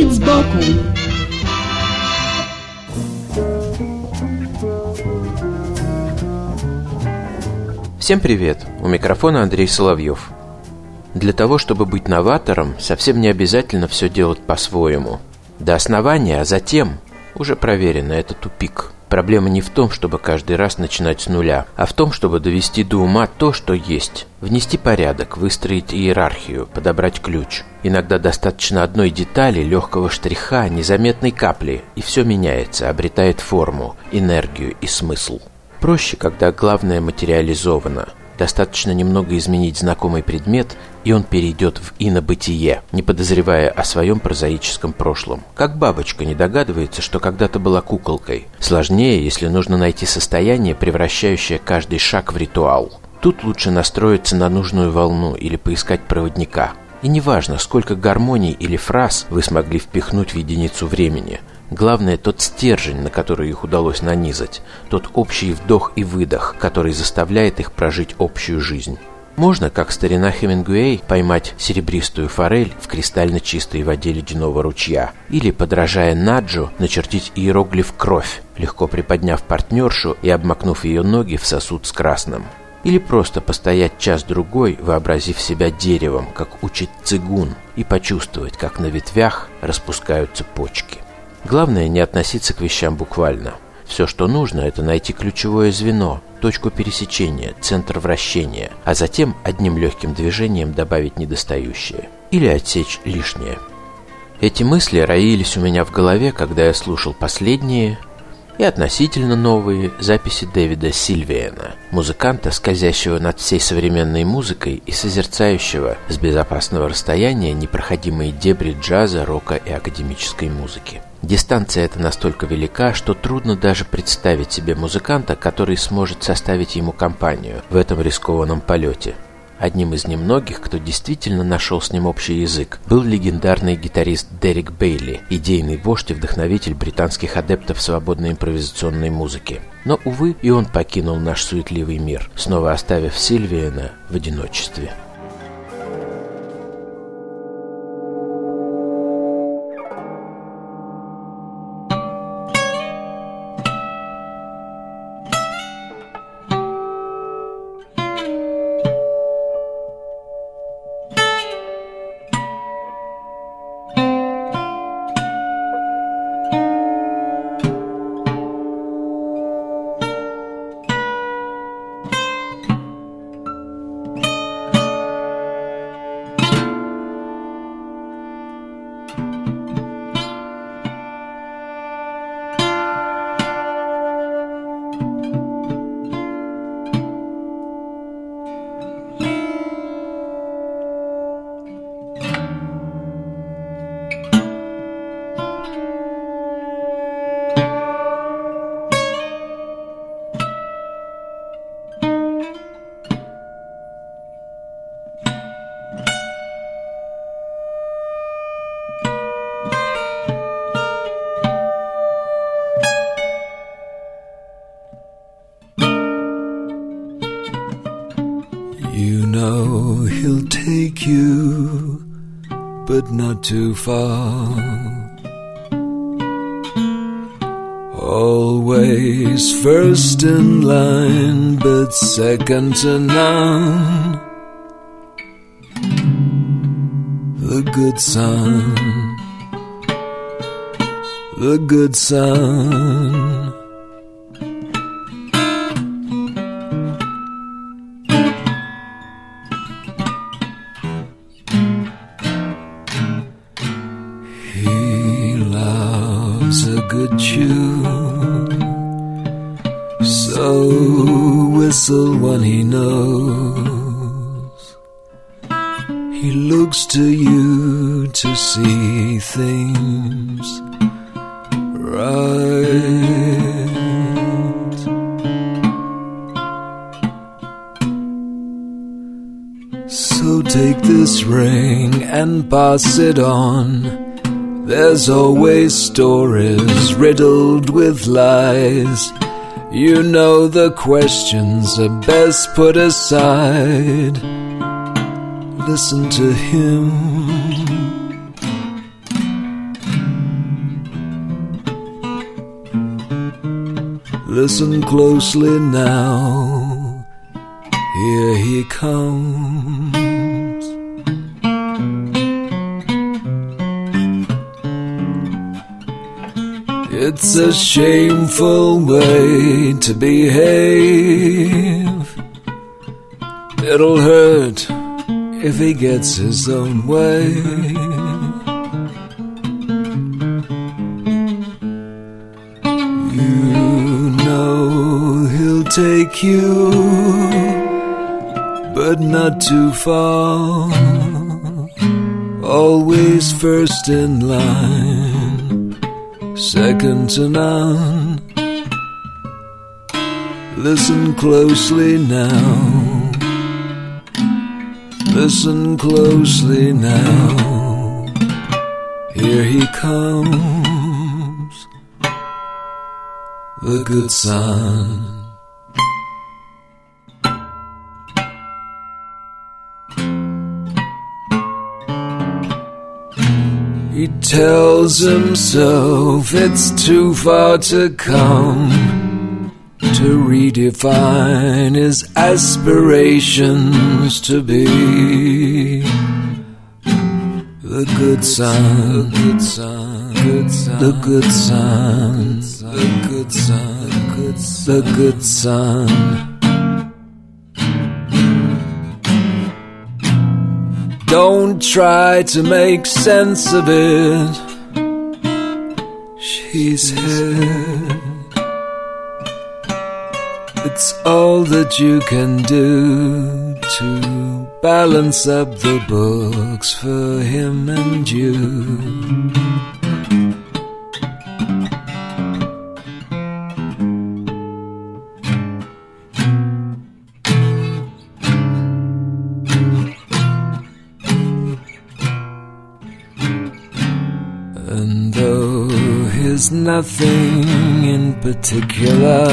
Вид сбоку Всем привет! У микрофона Андрей Соловьев. Для того, чтобы быть новатором, совсем не обязательно все делать по-своему. До основания, а затем, уже проверено, это тупик. Проблема не в том, чтобы каждый раз начинать с нуля, а в том, чтобы довести до ума то, что есть. Внести порядок, выстроить иерархию, подобрать ключ. Иногда достаточно одной детали, легкого штриха, незаметной капли, и все меняется, обретает форму, энергию и смысл. Проще, когда главное материализовано. Достаточно немного изменить знакомый предмет, и он перейдет в инобытие, не подозревая о своем прозаическом прошлом. Как бабочка не догадывается, что когда-то была куколкой. Сложнее, если нужно найти состояние, превращающее каждый шаг в ритуал. Тут лучше настроиться на нужную волну или поискать проводника. И неважно, сколько гармоний или фраз вы смогли впихнуть в единицу времени. Главное тот стержень, на который их удалось нанизать, тот общий вдох и выдох, который заставляет их прожить общую жизнь. Можно, как старина Хемингуэй, поймать серебристую форель в кристально чистой воде ледяного ручья, или, подражая Наджу, начертить иероглиф «кровь», легко приподняв партнершу и обмакнув ее ноги в сосуд с красным. Или просто постоять час-другой, вообразив себя деревом, как учит цигун, и почувствовать, как на ветвях распускаются почки. Главное не относиться к вещам буквально. Все, что нужно, это найти ключевое звено, точку пересечения, центр вращения, а затем одним легким движением добавить недостающее. Или отсечь лишнее. Эти мысли роились у меня в голове, когда я слушал последние и относительно новые записи Дэвида Сильвиена, музыканта, скользящего над всей современной музыкой и созерцающего с безопасного расстояния непроходимые дебри джаза, рока и академической музыки. Дистанция эта настолько велика, что трудно даже представить себе музыканта, который сможет составить ему компанию в этом рискованном полете. Одним из немногих, кто действительно нашел с ним общий язык, был легендарный гитарист Дерек Бейли, идейный вождь и вдохновитель британских адептов свободной импровизационной музыки. Но, увы, и он покинул наш суетливый мир, снова оставив Сильвиена в одиночестве. Know he'll take you, but not too far. Always first in line, but second to none. The good son, the good son. To you to see things right. So take this ring and pass it on. There's always stories riddled with lies. You know the questions are best put aside. Listen to him. Listen closely now. Here he comes. It's a shameful way to behave. It'll hurt if he gets his own way. You know he'll take you, but not too far. Always first in line, second to none. Listen closely now. Listen closely now. Here he comes, the good son. He tells himself it's too far to come to redefine his aspirations to be the good son, the good son, the good son, the good son, the good son. Don't try to make sense of it. She's here. It's all that you can do to balance up the books for him and you. And though he's nothing in particular,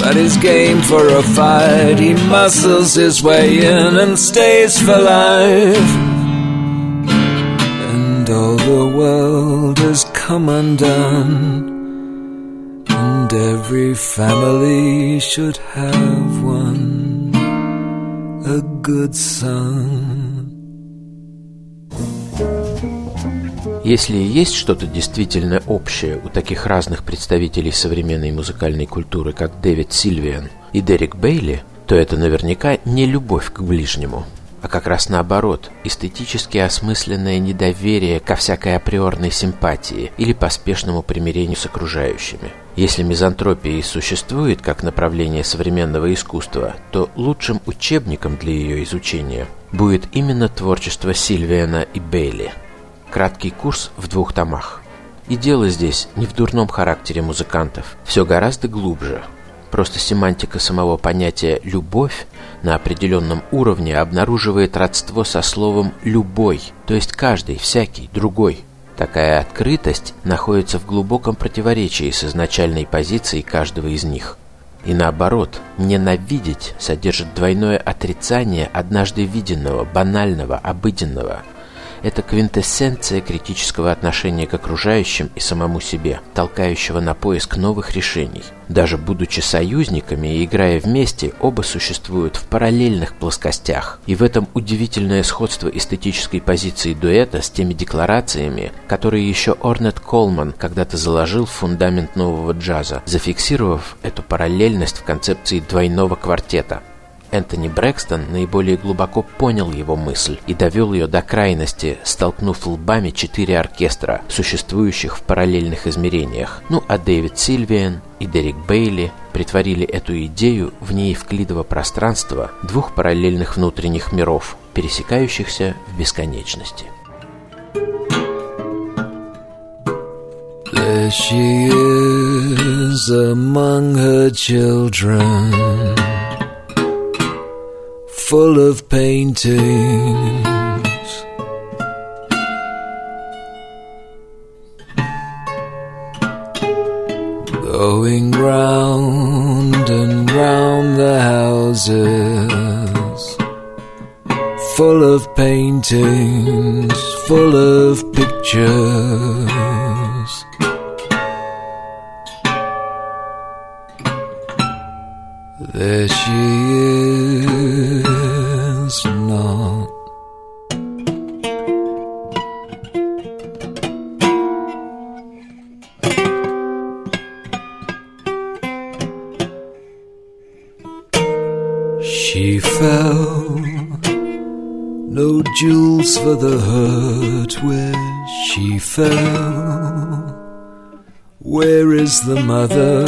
but he's game for a fight, he muscles his way in and stays for life. And all the world has come undone, and every family should have one, a good son. Если и есть что-то действительно общее у таких разных представителей современной музыкальной культуры, как Дэвид Сильвиан и Дерек Бейли, то это наверняка не любовь к ближнему, а как раз наоборот, эстетически осмысленное недоверие ко всякой априорной симпатии или поспешному примирению с окружающими. Если мизантропия и существует как направление современного искусства, то лучшим учебником для ее изучения будет именно творчество Сильвиана и Бейли – Краткий курс в двух томах. И дело здесь не в дурном характере музыкантов, все гораздо глубже. Просто семантика самого понятия «любовь» на определенном уровне обнаруживает родство со словом «любой», то есть каждый, всякий, другой. Такая открытость находится в глубоком противоречии с изначальной позицией каждого из них. И наоборот, ненавидеть содержит двойное отрицание однажды виденного, банального, обыденного – это квинтэссенция критического отношения к окружающим и самому себе, толкающего на поиск новых решений. Даже будучи союзниками и играя вместе, оба существуют в параллельных плоскостях. И в этом удивительное сходство эстетической позиции дуэта с теми декларациями, которые еще Орнет Колман когда-то заложил в фундамент нового джаза, зафиксировав эту параллельность в концепции двойного квартета. Энтони Брэкстон наиболее глубоко понял его мысль и довел ее до крайности, столкнув лбами четыре оркестра, существующих в параллельных измерениях. Ну а Дэвид Сильвиан и Дерек Бейли притворили эту идею в неевклидово пространство двух параллельных внутренних миров, пересекающихся в бесконечности. There she is among her children, full of paintings. Going round and round the houses, full of paintings, full of pictures. There she is She fell, no jewels for the hurt where she fell. Where is the mother?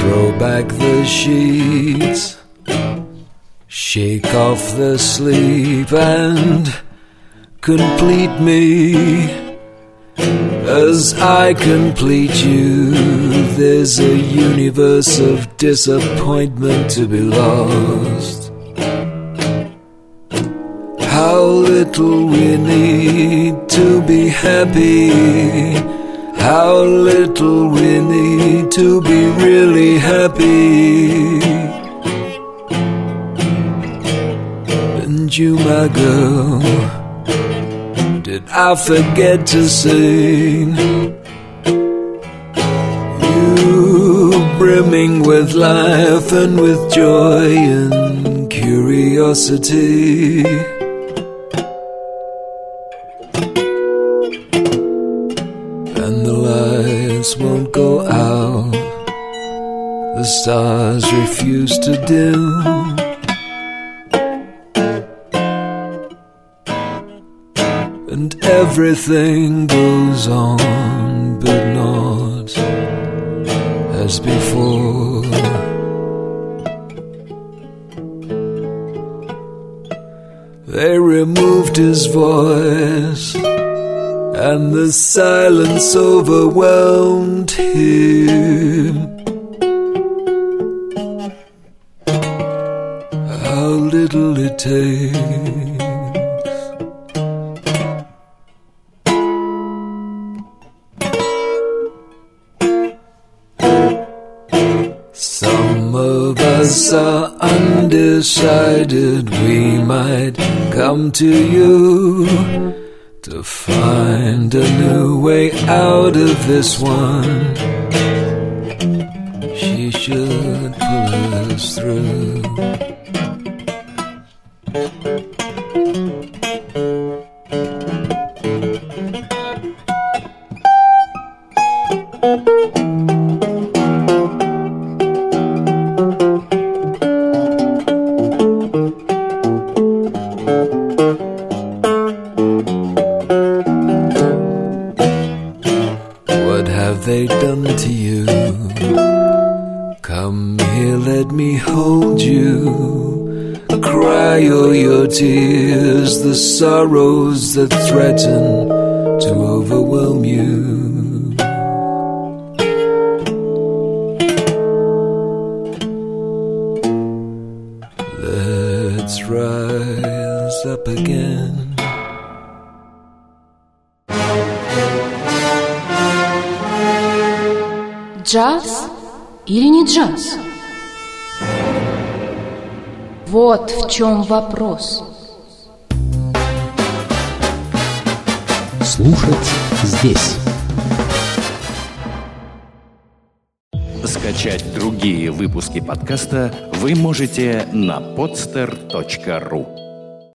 Throw back the sheets, shake off the sleep, and complete me as I complete you. There's a universe of disappointment to be lost. How little we need to be happy. How little we need to be really happy. And you, my girl, did I forget to sing? You brimming with life and with joy and curiosity. and the lights won't go out. The stars refuse to dim. And everything goes on, but not as before. They removed his voice and the silence overwhelmed him. How little it takes. Undecided. We might come to you to find a new way out of this one. She should pull us through. Have they done to you? Come here, let me hold you. Cry all your tears, the sorrows that threaten to overwhelm you. Let's rise up again. Джаз или не джаз? Вот в чем вопрос. Слушать здесь. Скачать другие выпуски подкаста вы можете на podster.ru